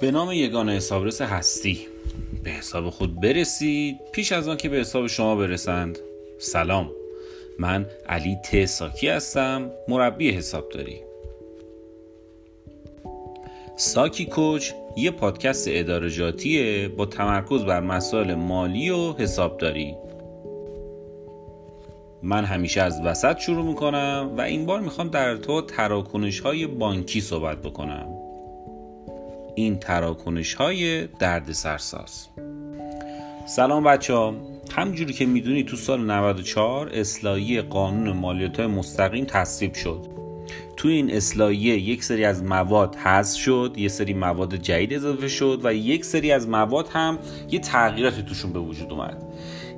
به نام یگان حسابرس هستی. به حساب خود برسید پیش از آن که به حساب شما برسند. سلام من علی ت ساکی هستم مربی حسابداری. ساکی کوچ یه پادکست ادارجاتیه با تمرکز بر مسائل مالی و حسابداری. من همیشه از وسط شروع می‌کنم و این بار می‌خوام در تو تراکنش های بانکی صحبت بکنم. این تراکنش های درد سرساز سلام بچه ها. همجوری که می‌دونی تو سال 94 اصلاحی قانون مالیات های مستقیم تصویب شد. تو این اصلاحیه یک سری از مواد حذف شد یه سری مواد جدید اضافه شد و یک سری از مواد هم یه تغییراتی توشون به وجود اومد.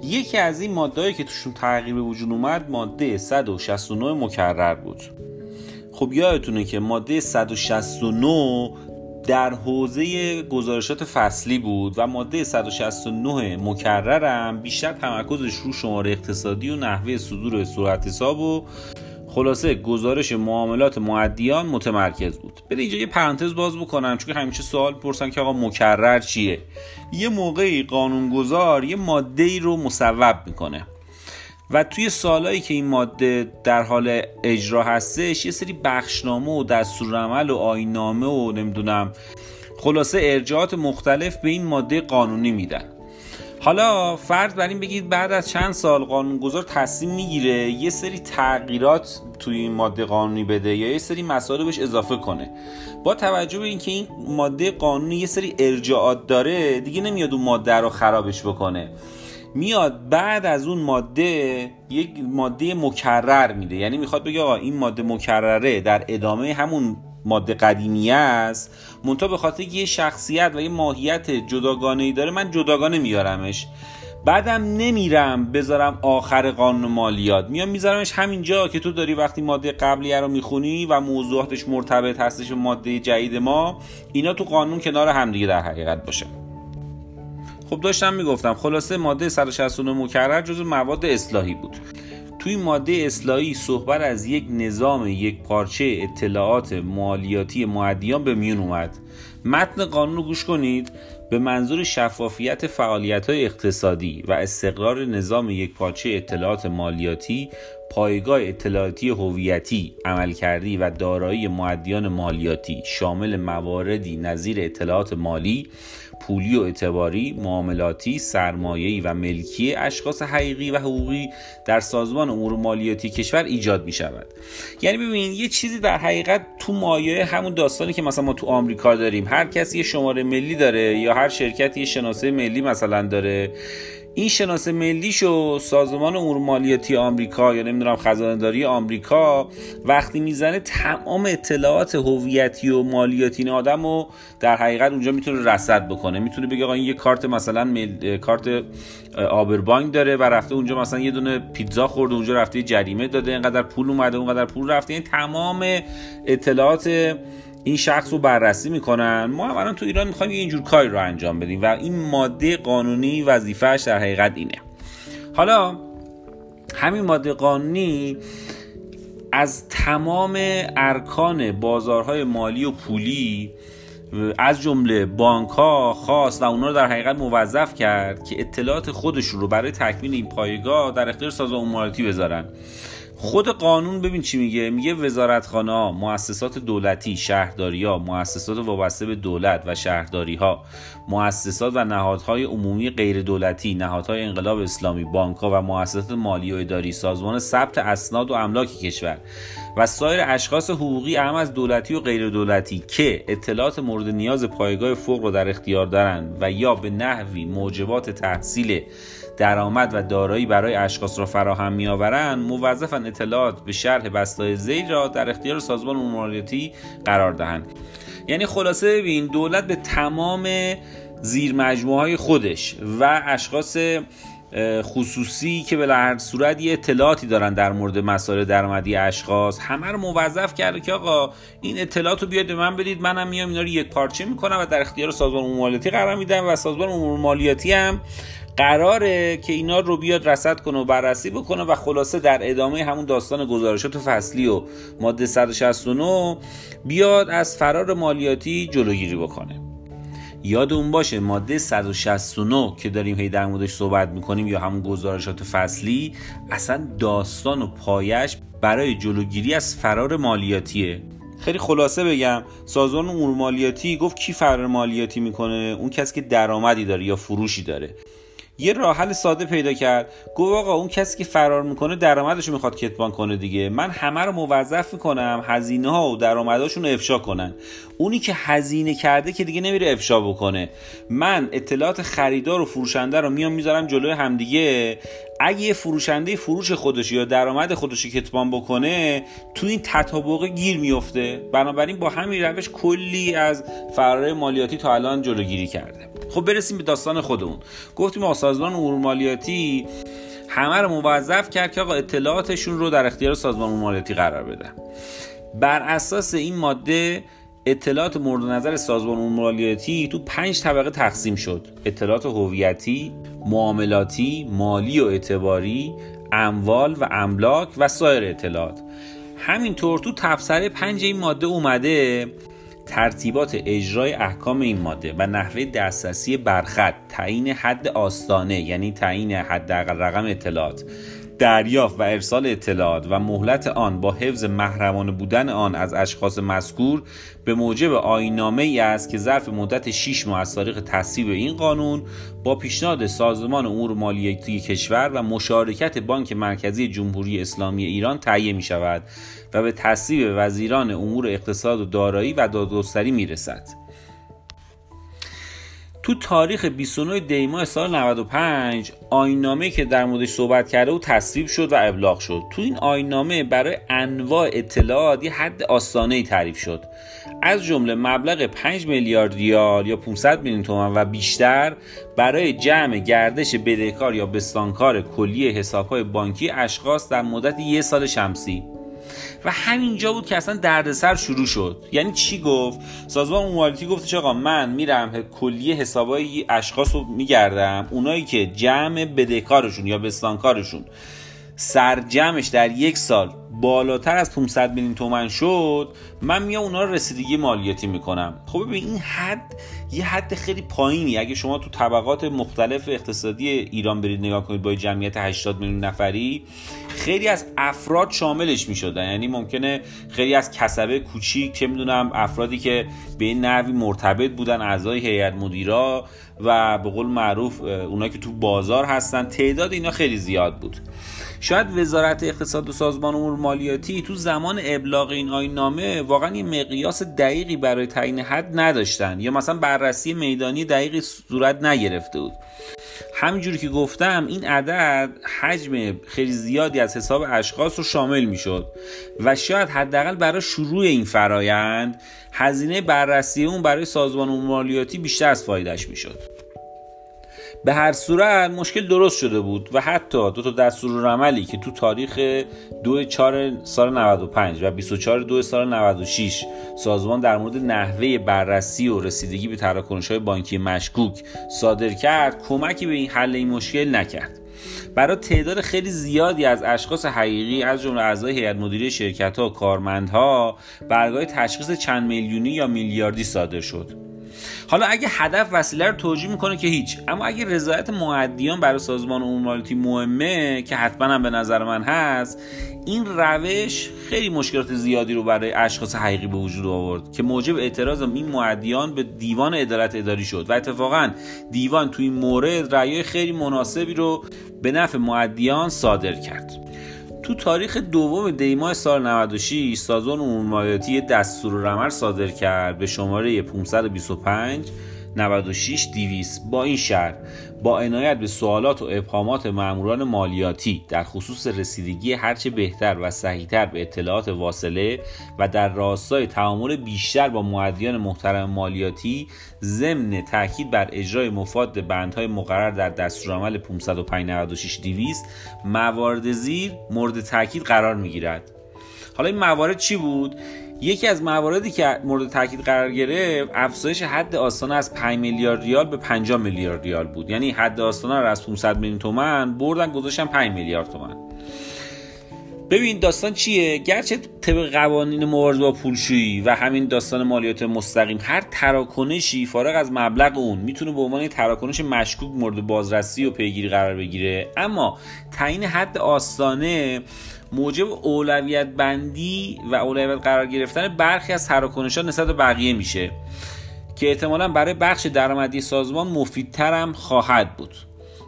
یکی از این مادهایی که توشون تغییر به وجود اومد ماده 169 مکرر بود. خب یادتونه که ماده 169 در حوزه گزارشات فصلی بود و ماده 169 مکررم بیشتر تمرکزش رو شماره اقتصادی و نحوه صدور صورت حساب و خلاصه گزارش معاملات معدیان متمرکز بود. بده اینجا یه پرانتز باز بکنم چون همیشه سوال پرسن که آقا مکرر چیه. یه موقعی قانونگذار یه ماده ای رو مصوب می‌کنه. و توی سالهایی که این ماده در حال اجرا هستش یه سری بخشنامه و دستورالعمل و آینامه و نمی‌دونم خلاصه ارجاعات مختلف به این ماده قانونی میدن. حالا فرض بر این بگید بعد از چند سال قانونگذار تصمیم می‌گیره یه سری تغییرات توی این ماده قانونی بده یا یه سری مسائل بهش اضافه کنه. با توجه به اینکه این ماده قانونی یه سری ارجاعات داره دیگه نمیاد اون ماده رو خرابش بکنه. میاد بعد از اون ماده یک ماده مکرر میده. یعنی می‌خواد بگه آقا این ماده مکرره در ادامه همون ماده قدیمی است. منتها به خاطر یه شخصیت و یه ماهیت جداگانه ای داره من جداگانه میارمش. بعدم نمیرم بذارم آخر قانون مالیات میام میذارمش همینجا که تو داری وقتی ماده قبلی رو می‌خونی و موضوعاتش مرتبط هستش به ماده جدید ما اینا تو قانون کنار همدیگه در حقیقت باشه. خب داشتم می‌گفتم خلاصه ماده 169 مکرر جزو مواد اصلاحی بود. توی ماده اصلاحی صحبت از یک نظام یک پارچه اطلاعات مالیاتی معدیان به میون اومد. متن قانون رو گوش کنید. به منظور شفافیت فعالیت های اقتصادی و استقرار نظام یک پارچه اطلاعات مالیاتی پایگاه اطلاعاتی هویتی عملکردی و دارایی معدیان مالیاتی شامل مواردی نظیر اطلاعات مالی پولی و اعتباری معاملاتی سرمایه‌ای و ملکی اشخاص حقیقی و حقوقی در سازمان امور مالیاتی کشور ایجاد می شود یعنی ببینید یه چیزی در حقیقت تو مایه همون داستانی که مثلا ما تو آمریکا داریم. هر کسی یه شماره ملی داره یا هر شرکتی یه شناسه ملی مثلا داره. این شناسه ملیشو سازمان امور مالیاتی آمریکا یا نمی‌دونم خزانه‌داری آمریکا وقتی می‌زنه تمام اطلاعات هویتی و مالیاتی این آدم رو در حقیقت اونجا می‌تونه رصد بکنه. می‌تونه بگه آقا این یه کارت مثلا مل... کارت آبربانک داره و رفته اونجا مثلا یه دونه پیتزا خورده اونجا رفته جریمه داده اینقدر پول اومده اونقدر پول رفته. این تمام اطلاعات این شخص رو بررسی می‌کنن. ما هم تو ایران می‌خوایم اینجور کاری رو انجام بدیم و این ماده قانونی وظیفهش در حقیقت اینه. حالا همین ماده قانونی از تمام ارکان بازارهای مالی و پولی از جمله بانک ها خواست و اونا رو در حقیقت موظف کرد که اطلاعات خودشون رو برای تکمیل این پایگاه در اختیار سازمان مالیاتی بذارن. خود قانون ببین چی میگه؟ میگه وزارتخانه مؤسسات دولتی شهرداری ها مؤسسات وابسته به دولت و شهرداری ها مؤسسات و نهادهای عمومی غیر دولتی نهادهای انقلاب اسلامی بانک ها و مؤسسات مالی و اداری سازمان ثبت اسناد و املاک کشور. و سایر اشخاص حقوقی اهم از دولتی و غیر دولتی که اطلاعات مورد نیاز پایگاه فوق رو در اختیار دارند و یا به نحوی موجبات تحصیل درآمد و دارایی برای اشخاص را فراهم میآورند موظفن اطلاعات به شرح بستای زیر را در اختیار سازمان مالیاتی قرار دهند. یعنی خلاصه ببین دولت به تمام زیر مجموعه های خودش و اشخاص خصوصی که به هر صورت یه اطلاعاتی دارن در مورد مسائل درآمدی اشخاص. همه رو موظف کرده که آقا این اطلاعات رو بیاد به من بدید. منم میام اینا رو یک پارچه می‌کنم و در اختیار سازمان امور مالیاتی قرار میدم و سازمان امور مالیاتی هم قراره که اینا رو بیاد رصد کنه و بررسی بکنه و خلاصه در ادامه همون داستان گزارشات فصلی و ماده 169 بیاد از فرار مالیاتی جلوگیری بکنه. یادمون باشه ماده 169 که داریم هی در موردش صحبت می‌کنیم یا همون گزارشات فصلی اصلا داستان و پایش برای جلوگیری از فرار مالیاتیه. خیلی خلاصه بگم سازمان امور مالیاتی گفت کی فرار مالیاتی می‌کنه؟ اون کسی که درآمدی داره یا فروشی داره. یه راه حل ساده پیدا کرد. گفت آقا اون کسی که فرار می‌کنه درآمدش رو می‌خواد کتمان کنه دیگه. من همه رو موظف می‌کنم هزینه ها و درآمداشون رو افشا کنن. اونی که هزینه کرده که دیگه نمیره افشا بکنه. من اطلاعات خریدار و فروشنده رو میام می‌ذارم جلوی همدیگه. اگه فروشنده فروش خودش یا درآمد خودش کتمان بکنه تو این تطابق گیر میفته بنابراین با همین روش کلی از فرار مالیاتی تا الان جلوگیری کرده. خب برسیم به داستان خودمون. گفتیم سازمان امور مالیاتی همه رو موظف کرد که آقا اطلاعاتشون رو در اختیار سازمان امور مالیاتی قرار بده. بر اساس این ماده اطلاعات مورد نظر سازمان امور مالیاتی تو پنج طبقه تقسیم شد. اطلاعات هویتی معاملاتی مالی و اعتباری اموال و املاک و سایر اطلاعات. همینطور تو تفسیر پنج این ماده اومده ترتیبات اجرای احکام این ماده و نحوه دسترسی برخط تعیین حد آستانه یعنی تعیین حداقل رقم اطلاعات. دریافت و ارسال اطلاعات و مهلت آن با حفظ محرمانه بودن آن از اشخاص مذکور به موجب آینامه ای است که ظرف مدت 6 ماه از تاریخ تصویب این قانون با پیشنهاد سازمان امور مالیاتی کشور و مشارکت بانک مرکزی جمهوری اسلامی ایران تهیه می شود و به تصویب وزیران امور اقتصاد و دارایی و دادگستری می رسد. تو تاریخ 29 دیماه سال 95 آینامه که در موردش صحبت کرده و تصویب شد و ابلاغ شد. تو این آینامه برای انواع اطلاعات یه حد آستانه تعریف شد. از جمله مبلغ 5 میلیارد ریال یا 500 میلیون تومان و بیشتر برای جمع گردش بدهکار یا بستانکار کلی حسابهای بانکی اشخاص در مدت یک سال شمسی. و همینجا بود که اصلا دردسر شروع شد. یعنی چی گفت؟ سازمان مالیاتی گفت آقا من میرم کلیه حسابای اشخاص رو میگردم اونایی که جمع بدهکارشون یا بستانکارشون سرجمش در یک سال بالاتر از 500 میلیون تومن شد من میام اونا رو رسیدگی مالیاتی می‌کنم. خب ببین این حد یه حد خیلی پایینی. اگه شما تو طبقات مختلف اقتصادی ایران برید نگاه کنید با جمعیت 80 میلیون نفری خیلی از افراد شاملش می‌شدن. یعنی ممکنه خیلی از کسبه کوچیک چه می‌دونم افرادی که به این نحوی مرتبط بودن اعضای هیئت مدیرا و به قول معروف اونایی که تو بازار هستن. تعداد اینا خیلی زیاد بود. شاید وزارت اقتصاد و سازمان امور مالیاتی تو زمان ابلاغ این آیین نامه واقعا یه مقیاس دقیقی برای تعیین حد نداشتن یا مثلا بررسی میدانی دقیقی صورت نگرفته بود. همینجوری که گفتم این عدد حجم خیلی زیادی از حساب اشخاص رو شامل می‌شد و شاید حداقل برای شروع این فرایند هزینه بررسی اون برای سازمان مالیاتی بیشتر از فایدهش می‌شد. به هر صورت مشکل درست شده بود و حتی دو تا دستور عملی که تو تاریخ 2 4 سال 95 و 24 2 سال 96 سازمان در مورد نحوه بررسی و رسیدگی به تراکنش های بانکی مشکوک صادر کرد کمکی به این حل این مشکل نکرد. برای تعداد خیلی زیادی از اشخاص حقیقی از جمله اعضای هیئت مدیره شرکت ها و کارمندها برگاه تشخیص چند میلیونی یا میلیاردی صادر شد. حالا اگه هدف وسیله رو توجیه می‌کنه که هیچ. اما اگه رضایت معدیان برای سازمان عمومی مهمه که حتما هم به نظر من هست این روش خیلی مشکلات زیادی رو برای اشخاص حقیقی به وجود آورد که موجب اعتراض این معدیان به دیوان عدالت اداری شد. و اتفاقا دیوان توی این مورد رأی خیلی مناسبی رو به نفع معدیان صادر کرد. تو تاریخ دوم دیماه سال 96 سازمان عمومی مالیاتی دستور رمر صادر کرد به شماره 525 96 200 با این شرط با عنایت به سوالات و ابهامات ماموران مالیاتی در خصوص رسیدگی هرچه بهتر و صحیحتر به اطلاعات واصله و در راستای تعامل بیشتر با معدیان محترم مالیاتی ضمن تاکید بر اجرای مفاد بندهای مقرر در دستورالعمل 505 96 200 موارد زیر مورد تاکید قرار می‌گیرد. حالا این موارد چی بود؟ یکی از مواردی که مورد تاکید قرار گرفت افزایش حد آستانه از 5 میلیارد ریال به 50 میلیارد ریال بود. یعنی حد آستانه رو از 500 میلیون تومن بردن گذاشتن 5 میلیارد تومن ببین داستان چیه؟ گرچه طبق قوانین مبارزه با پولشویی و همین داستان مالیات مستقیم هر تراکنشی فارغ از مبلغ اون می‌تونه به عنوان تراکنش مشکوک مورد بازرسی و پیگیری قرار بگیره. اما تعیین حد آستانه موجب اولویت بندی و اولویت قرار گرفتن برخی از تراکنش ها نسبت به بقیه میشه که احتمالا برای بخش درآمدی سازمان مفیدتر خواهد بود.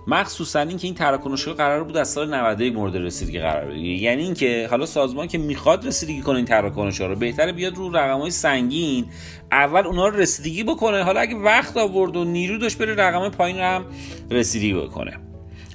مخصوصا اینکه این تراکنش قرار بود از سال 91 مورد رسیدگی قرار بگیره. یعنی اینکه حالا سازمان که می‌خواد رسیدگی کنه این تراکنش ها رو بهتره بیاد رو رقم های سنگین اول اونها رو رسیدگی بکنه. حالا اگه وقت آورد و نیرو داشت بره رقم پایین رو هم رسیدگی بکنه.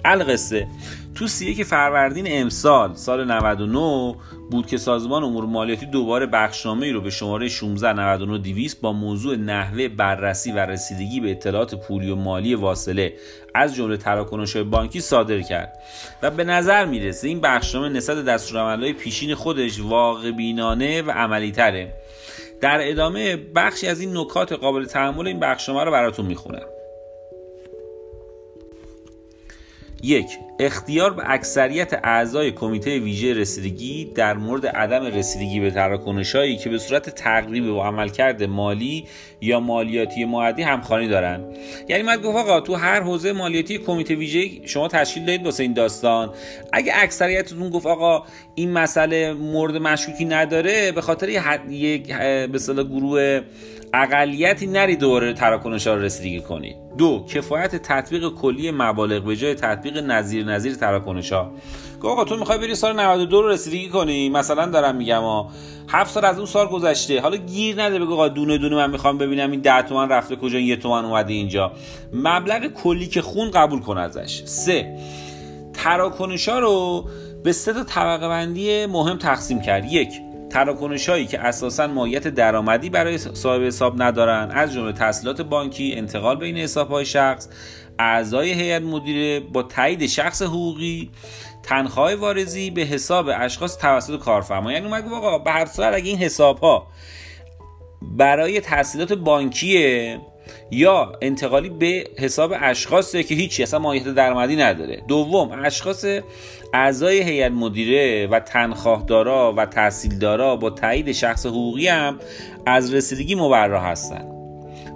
القصه. تو سی که فروردین امسال سال 99 بود که سازمان امور مالیاتی دوباره بخشنامه ای رو به شماره 16 99 با موضوع نحوه بررسی و رسیدگی به اطلاعات پولی و مالی واصله از جمله تراکنش بانکی صادر کرد. و به نظر می‌رسه این بخشنامه نسبت دستورالعملهای پیشین خودش واقع بینانه و عملی تره در ادامه بخشی از این نکات قابل تحمل این بخشنامه رو براتون می‌خونم. یک اختیار به اکثریت اعضای کمیته ویژه رسیدگی در مورد عدم رسیدگی به تراکنشهایی که به صورت تقریب و عملکرد مالی یا مالیاتی معدی همخوانی دارند. یعنی من گفت آقا تو هر حوزه مالیاتی کمیته ویژه شما تشکیل دادید واسه این داستان. اگه اکثریتتون گفت آقا این مسئله مورد مشکوکی نداره به خاطر یک به گروه اقلیتی نری دوره تراکنش ها رسیدگی کنی. دو کفایت تطبیق کلی مبالغ به جای تطبیق نظیر نظیر تراکنش ها. آقا تو می‌خوای بری سال 92 رو رسیدگی کنی؟ مثلا دارم میگم ها هفت سال از اون سال گذشته. حالا گیر نده بگو آقا دونه دونه من می‌خوام ببینم این 10 تومن رفته کجا این یه تومن اومده اینجا. مبلغ کلی که خون قبول کن ازش. سه تراکنش ها رو به سه تا طبقه بندی مهم تقسیم کرد. یک تراکنش هایی که اساسا ماهیت درآمدی برای صاحب حساب ندارن از جمله تحصیلات بانکی انتقال بین حساب های شخص اعضای هیئت مدیره با تایید شخص حقوقی تنخواه وارزی به حساب اشخاص توسط کارفرما. یعنی اومد آقا به هر صورت اگه این حساب ها برای تحصیلات بانکیه یا انتقالی به حساب اشخاصه که هیچی اصلا ماهیت درآمدی نداره. دوم اشخاص اعضای هیئت مدیره و تنخواهدارا و تحصیلدارا با تایید شخص حقوقی هم از رسیدگی مبرا هستند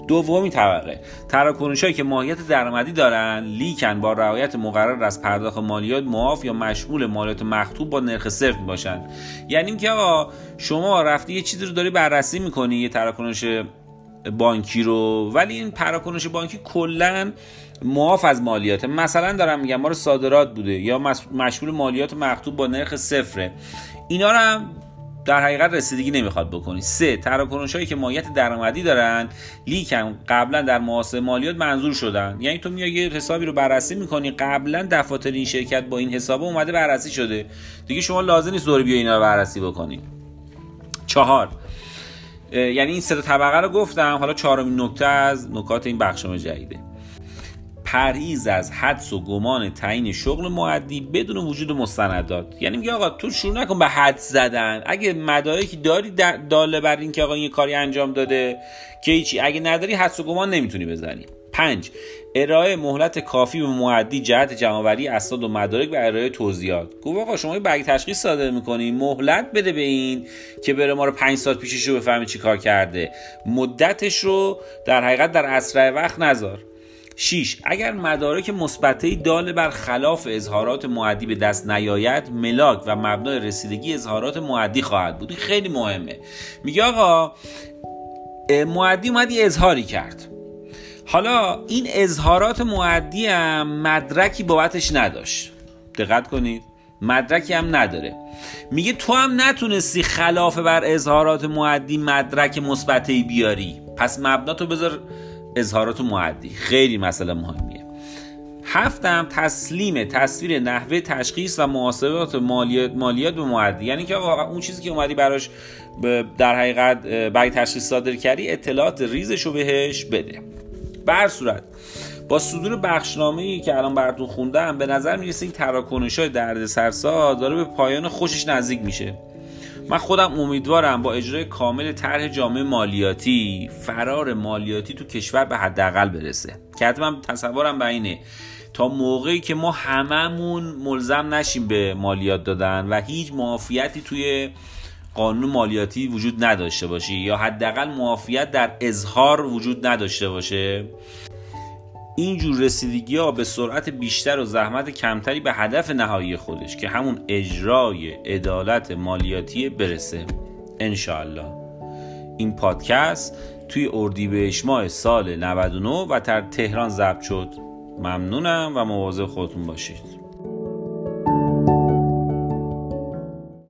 دومی طبقه. تراکنش هایی که ماهیت درآمدی دارن لیکن با رعایت مقرر از پرداخت مالیات معاف یا مشمول مالیات مخطوب با نرخ صفر باشن یعنی اینکه آقا شما رفتی یه چیزی رو داری بررسی می‌کنی یه تراکنش بانکی رو ولی این تراکنش بانکی کلا معاف از مالیات. مثلا دارم میگم ما رو صادرات بوده یا مشمول مالیات مخطوب با نرخ صفره. اینا رو هم در حقیقت رسیدگی نمی‌خواد بکنی. سه تراکنش هایی که مالیت درآمدی دارن لیکن قبلا در محاسبه مالیات منظور شدن. یعنی تو میای یه حسابی رو بررسی می‌کنی قبلا دفاتر این شرکت با این حساب اومده بررسی شده. دیگه شما لازم نیست دوره بیا اینا رو بررسی بکنی. چهار یعنی این سه طبقه رو گفتم. حالا چهارمین نکته از نکات این بخشنامه جدیده. پرهیز از حدس و گمان تعیین شغل معدی بدون وجود مستندات یعنی میگه آقا تو شروع نکن به حد زدن. اگه مدارکی داری داله بر این که آقا این کاری انجام داده که هیچی. اگه نداری حدس و گمان نمی‌تونی بزنی. پنج ارائه مهلت کافی به معدی جهت جمعآوری اسناد و مدارک و ارائه توضیحات. گفت آقا شما برگ تشخیص صادر می‌کنی. مهلت بده به این که بره ما رو پنج سال پیشش رو بفهمی چی کار کرده. مدتش رو در حقیقت در اسرع وقت نذار. 6. اگر مدارک مثبته دال بر خلاف اظهارات معدی به دست نیاید ملاک و مبنای رسیدگی اظهارات معدی خواهد بود. خیلی مهمه. میگه آقا معدی اومدی اظهاری کرد. حالا این اظهارات معدی هم مدرکی بابتش نداشت. دقت کنید. مدرکی هم نداره. میگه تو هم نتونستی خلاف بر اظهارات معدی مدرک مثبته بیاری. پس مبنا تو بذار اظهارات معدی. خیلی مسئله مهمیه. هفتم تسلیم تصویر نحوه تشخیص و محاسبات مالیات مالیات به معدی. یعنی که آقا اون چیزی که اومدی براش در حقیقت برای تشخیص صادر کردی اطلاعات ریزش رو بهش بده. بر صورت با صدور بخشنامه ای که الان براتون خوندم به نظر می‌رسه این تراکنش های درد سرسا داره به پایان خوشش نزدیک میشه. من خودم امیدوارم با اجرای کامل طرح جامعه مالیاتی فرار مالیاتی تو کشور به حداقل برسه. که حتما تصورم به اینه. تا موقعی که ما هممون ملزم نشیم به مالیات دادن و هیچ معافیتی توی قانون مالیاتی وجود نداشته باشه یا حداقل معافیت در اظهار وجود نداشته باشه اینجور رسیدگی ها به سرعت بیشتر و زحمت کمتری به هدف نهایی خودش که همون اجرای عدالت مالیاتی برسه. انشاءالله. این پادکست توی اردیبهشت ماه سال 99 و در تهران ضبط شد. ممنونم و مواظب خودتون باشید.